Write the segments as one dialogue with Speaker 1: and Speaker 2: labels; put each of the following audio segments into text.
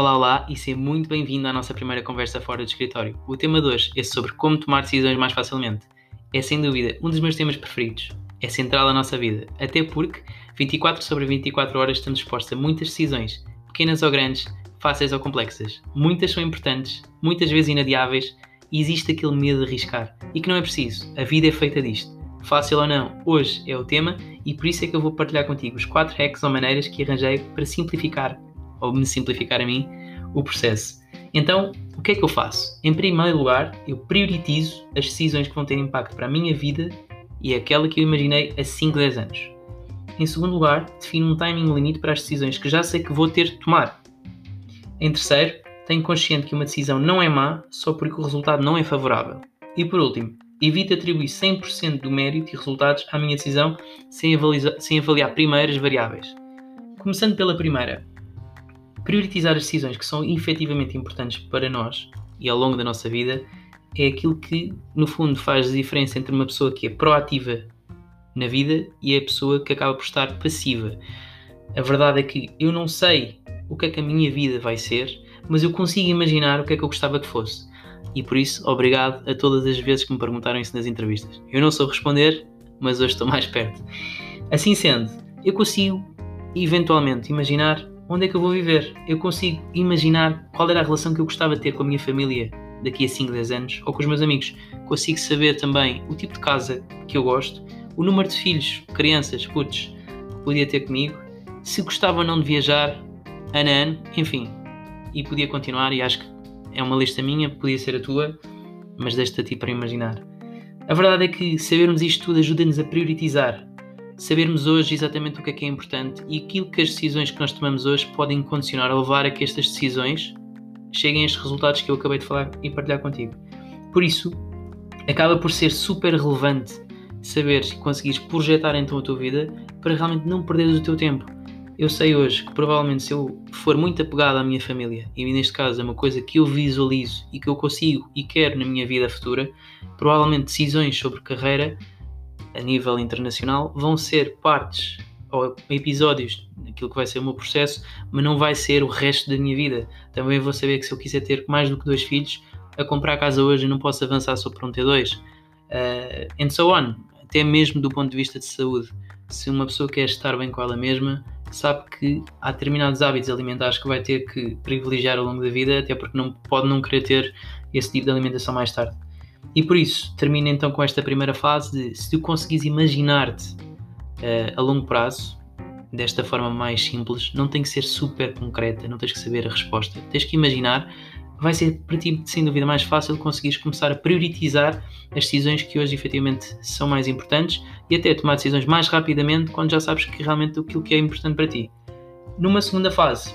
Speaker 1: Olá, olá e seja muito bem-vindo à nossa primeira conversa fora do escritório. O tema de hoje é sobre como tomar decisões mais facilmente. É sem dúvida um dos meus temas preferidos. É central na nossa vida, até porque 24 sobre 24 horas estamos expostos a muitas decisões, pequenas ou grandes, fáceis ou complexas. Muitas são importantes, muitas vezes inadiáveis e existe aquele medo de arriscar. E que não é preciso, a vida é feita disto. Fácil ou não, hoje é o tema e por isso é que eu vou partilhar contigo os 4 hacks ou maneiras que arranjei para simplificar ou me simplificar a mim o processo. Então, o que é que eu faço? Em primeiro lugar, eu prioritizo as decisões que vão ter impacto para a minha vida e aquela que eu imaginei a 5, 10 anos. Em segundo lugar, defino um timing limite para as decisões que já sei que vou ter de tomar. Em terceiro, tenho consciente que uma decisão não é má só porque o resultado não é favorável. E por último, evito atribuir 100% do mérito e resultados à minha decisão sem avaliar, sem avaliar primeiras variáveis. Começando pela primeira, prioritizar as decisões que são efetivamente importantes para nós e ao longo da nossa vida é aquilo que, no fundo, faz a diferença entre uma pessoa que é proativa na vida e a pessoa que acaba por estar passiva. A verdade é que eu não sei o que é que a minha vida vai ser, mas eu consigo imaginar o que é que eu gostava que fosse. E por isso, obrigado a todas as vezes que me perguntaram isso nas entrevistas. Eu não sou responder, mas hoje estou mais perto. Assim sendo, eu consigo eventualmente imaginar onde é que eu vou viver? Eu consigo imaginar qual era a relação que eu gostava de ter com a minha família daqui a 5, 10 anos ou com os meus amigos. Consigo saber também o tipo de casa que eu gosto, o número de filhos, crianças, putos, que podia ter comigo, se gostava ou não de viajar ano a ano, enfim. E podia continuar, e acho que é uma lista minha, podia ser a tua, mas deixo-te a ti para imaginar. A verdade é que sabermos isto tudo ajuda-nos a priorizar sabermos hoje exatamente o que é que é importante e aquilo que as decisões que nós tomamos hoje podem condicionar a levar a que estas decisões cheguem a estes resultados que eu acabei de falar e partilhar contigo. Por isso, acaba por ser super relevante saber se conseguires projetar então a tua vida para realmente não perderes o teu tempo. Eu sei hoje que provavelmente se eu for muito apegado à minha família, e neste caso é uma coisa que eu visualizo e que eu consigo e quero na minha vida futura, provavelmente decisões sobre carreira a nível internacional vão ser partes ou episódios daquilo que vai ser o meu processo, mas não vai ser o resto da minha vida. Também vou saber que se eu quiser ter mais do que dois filhos, a comprar casa hoje não posso avançar só para um ter dois. Uh, and so on. Até mesmo do ponto de vista de saúde. Se uma pessoa quer estar bem com ela mesma, sabe que há determinados hábitos alimentares que vai ter que privilegiar ao longo da vida, até porque não pode não querer ter esse tipo de alimentação mais tarde. E por isso, termino então com esta primeira fase de se tu conseguires imaginar-te uh, a longo prazo, desta forma mais simples, não tem que ser super concreta, não tens que saber a resposta, tens que imaginar, vai ser para ti sem dúvida mais fácil conseguires começar a priorizar as decisões que hoje efetivamente são mais importantes e até tomar decisões mais rapidamente quando já sabes que realmente aquilo que é importante para ti. Numa segunda fase,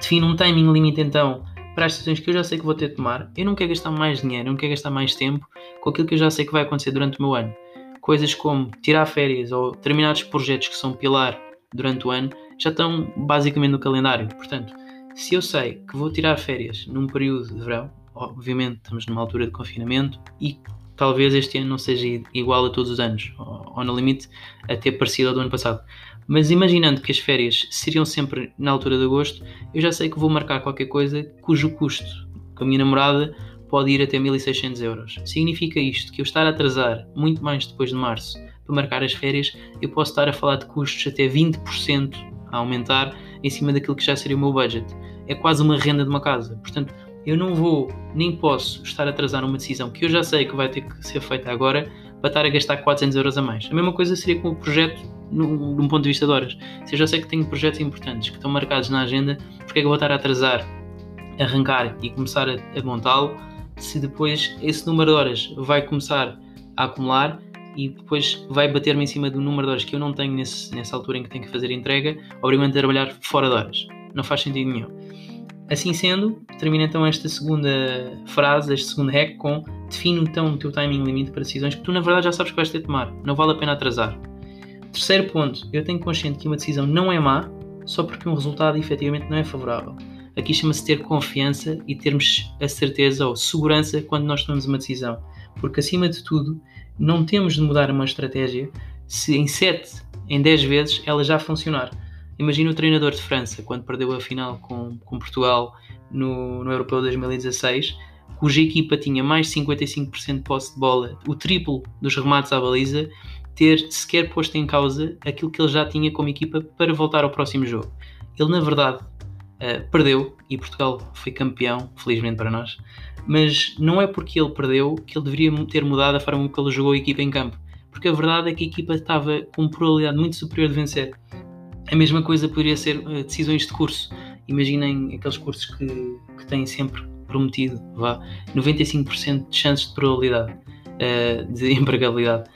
Speaker 1: define um timing limite então para as decisões que eu já sei que vou ter de tomar, eu não quero gastar mais dinheiro, não quero gastar mais tempo com aquilo que eu já sei que vai acontecer durante o meu ano. Coisas como tirar férias ou determinados projetos que são pilar durante o ano já estão basicamente no calendário. Portanto, se eu sei que vou tirar férias num período de verão, obviamente estamos numa altura de confinamento e talvez este ano não seja igual a todos os anos, ou, ou no limite até parecido ao do ano passado. Mas imaginando que as férias seriam sempre na altura de agosto, eu já sei que vou marcar qualquer coisa cujo custo com a minha namorada pode ir até 1600 euros. Significa isto que eu estar a atrasar muito mais depois de março para marcar as férias, eu posso estar a falar de custos até 20% a aumentar em cima daquilo que já seria o meu budget. É quase uma renda de uma casa. Portanto, eu não vou nem posso estar a atrasar uma decisão que eu já sei que vai ter que ser feita agora para estar a gastar 400 euros a mais. A mesma coisa seria com o projeto num, ponto de vista de horas. Se eu já sei que tenho projetos importantes que estão marcados na agenda, porque é que eu vou estar a atrasar, arrancar e começar a, a montá-lo, se depois esse número de horas vai começar a acumular e depois vai bater-me em cima do número de horas que eu não tenho nesse, nessa altura em que tenho que fazer a entrega, obrigando a trabalhar fora de horas. Não faz sentido nenhum. Assim sendo, termina então esta segunda frase, este segundo hack com define então o teu timing limite para decisões que tu na verdade já sabes que vais ter de tomar. Não vale a pena atrasar. Terceiro ponto, eu tenho consciente que uma decisão não é má só porque um resultado efetivamente não é favorável. Aqui chama-se ter confiança e termos a certeza ou segurança quando nós tomamos uma decisão. Porque acima de tudo, não temos de mudar uma estratégia se em 7, em 10 vezes ela já funcionar. Imagina o treinador de França, quando perdeu a final com, com Portugal no, no Europeu 2016, cuja equipa tinha mais de 55% de posse de bola, o triplo dos remates à baliza, ter sequer posto em causa aquilo que ele já tinha como equipa para voltar ao próximo jogo. Ele, na verdade, uh, perdeu e Portugal foi campeão, felizmente para nós, mas não é porque ele perdeu que ele deveria ter mudado a forma como ele jogou a equipa em campo, porque a verdade é que a equipa estava com uma probabilidade muito superior de vencer. A mesma coisa poderia ser uh, decisões de curso. Imaginem aqueles cursos que, que têm sempre prometido, vá, 95% de chances de probabilidade uh, de empregabilidade.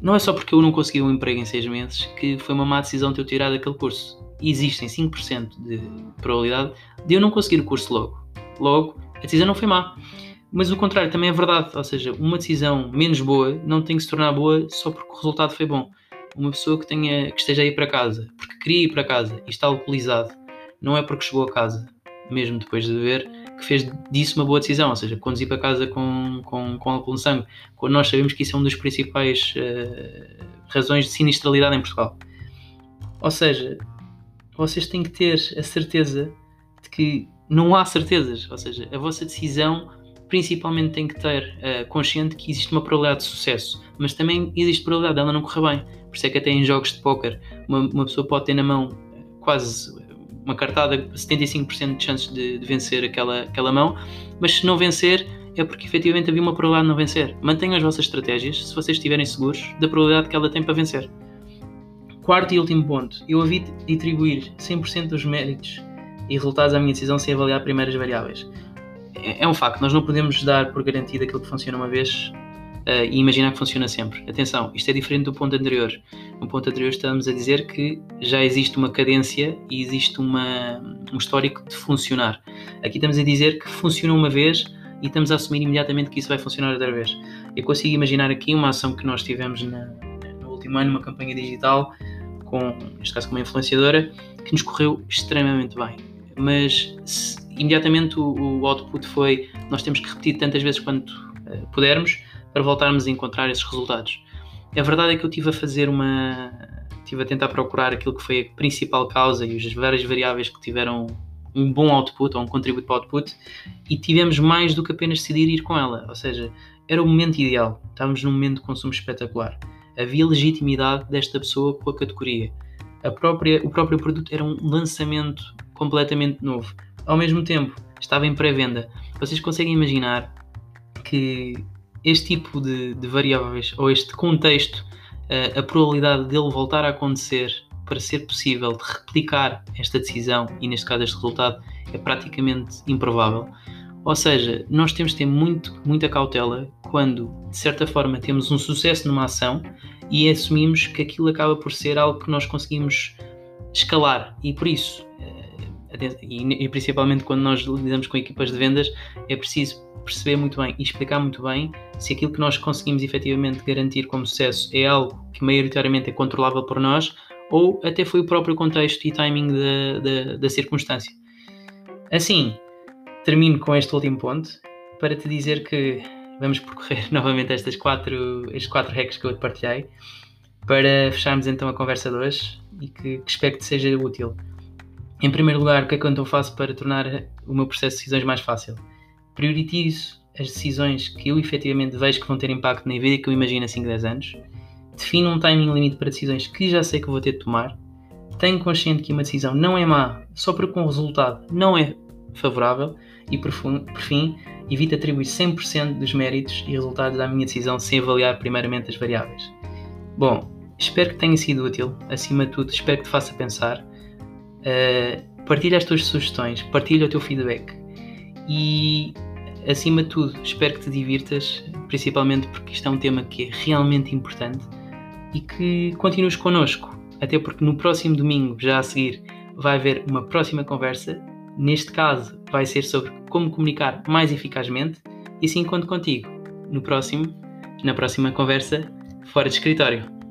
Speaker 1: Não é só porque eu não consegui um emprego em seis meses que foi uma má decisão ter eu tirado aquele curso. Existem 5% de probabilidade de eu não conseguir o curso logo. Logo, a decisão não foi má. Mas o contrário também é verdade, ou seja, uma decisão menos boa não tem que se tornar boa só porque o resultado foi bom. Uma pessoa que, tenha, que esteja a ir para casa, porque queria ir para casa e está alcoolizado, não é porque chegou a casa, mesmo depois de beber, que fez disso uma boa decisão, ou seja, conduzir para casa com, com, com álcool no sangue, nós sabemos que isso é uma das principais uh, razões de sinistralidade em Portugal. Ou seja, vocês têm que ter a certeza de que não há certezas, ou seja, a vossa decisão principalmente tem que ter uh, consciente que existe uma probabilidade de sucesso, mas também existe probabilidade dela não correr bem. Por isso é que até em jogos de póquer uma, uma pessoa pode ter na mão quase uma cartada 75% de chances de, de, vencer aquela, aquela mão, mas se não vencer é porque efetivamente havia uma probabilidade de não vencer. Mantenham as vossas estratégias se vocês estiverem seguros da probabilidade que ela tem para vencer. Quarto e último ponto, eu evito atribuir 100% dos méritos e resultados à minha decisão sem avaliar primeiras variáveis. É, é um facto, nós não podemos dar por garantido aquilo que funciona uma vez uh, e imaginar que funciona sempre. Atenção, isto é diferente do ponto anterior. No ponto anterior estamos a dizer que já existe uma cadência e existe uma, um histórico de funcionar. Aqui estamos a dizer que funciona uma vez e estamos a assumir imediatamente que isso vai funcionar outra vez. Eu consigo imaginar aqui uma ação que nós tivemos na, no último ano, uma campanha digital, com, neste caso com uma influenciadora, que nos correu extremamente bem. Mas se, imediatamente o, o, output foi nós temos que repetir tantas vezes quanto uh, pudermos para voltarmos a encontrar esses resultados. A verdade é que eu estive a fazer uma. estive a tentar procurar aquilo que foi a principal causa e as várias variáveis que tiveram um bom output ou um contributo para o output e tivemos mais do que apenas decidir ir com ela. Ou seja, era o momento ideal. Estávamos num momento de consumo espetacular. Havia legitimidade desta pessoa com a categoria. A própria, o próprio produto era um lançamento completamente novo. Ao mesmo tempo, estava em pré-venda. Vocês conseguem imaginar que este tipo de, de variáveis ou este contexto, uh, a probabilidade dele voltar a acontecer para ser possível de replicar esta decisão e neste caso este resultado é praticamente improvável. Ou seja, nós temos de ter muito, muita cautela quando, de certa forma, temos um sucesso numa ação e assumimos que aquilo acaba por ser algo que nós conseguimos escalar. E por isso, eh, e principalmente quando nós lidamos com equipas de vendas, é preciso perceber muito bem e explicar muito bem se aquilo que nós conseguimos efetivamente garantir como sucesso é algo que maioritariamente é controlável por nós ou até foi o próprio contexto e timing da, da, da circunstância. Assim, termino com este último ponto para te dizer que vamos percorrer novamente estas quatro, estes quatro hacks que eu te partilhei para fecharmos então a conversa de hoje e que, que espero que te seja útil. Em primeiro lugar, o que é que eu então faço para tornar o meu processo de decisões mais fácil? prioritizo as decisões que eu efetivamente vejo que vão ter impacto na vida que eu imagino a 5, 10 anos, defino um timing limite para decisões que já sei que vou ter de tomar, tenho consciente que uma decisão não é má só porque um resultado não é favorável e, por, fim, evito atribuir 100% dos méritos e resultados à minha decisão sem avaliar primeiramente as variáveis. Bom, espero que tenha sido útil, acima de tudo, espero que te faça pensar. Uh, partilha as tuas sugestões, partilha o teu feedback e acima de tudo, espero que te divirtas, principalmente porque isto é um tema que é realmente importante e que continues connosco, até porque no próximo domingo, já a seguir, vai haver uma próxima conversa. Neste caso, vai ser sobre como comunicar mais eficazmente e assim conto contigo no próximo, na próxima conversa fora de escritório.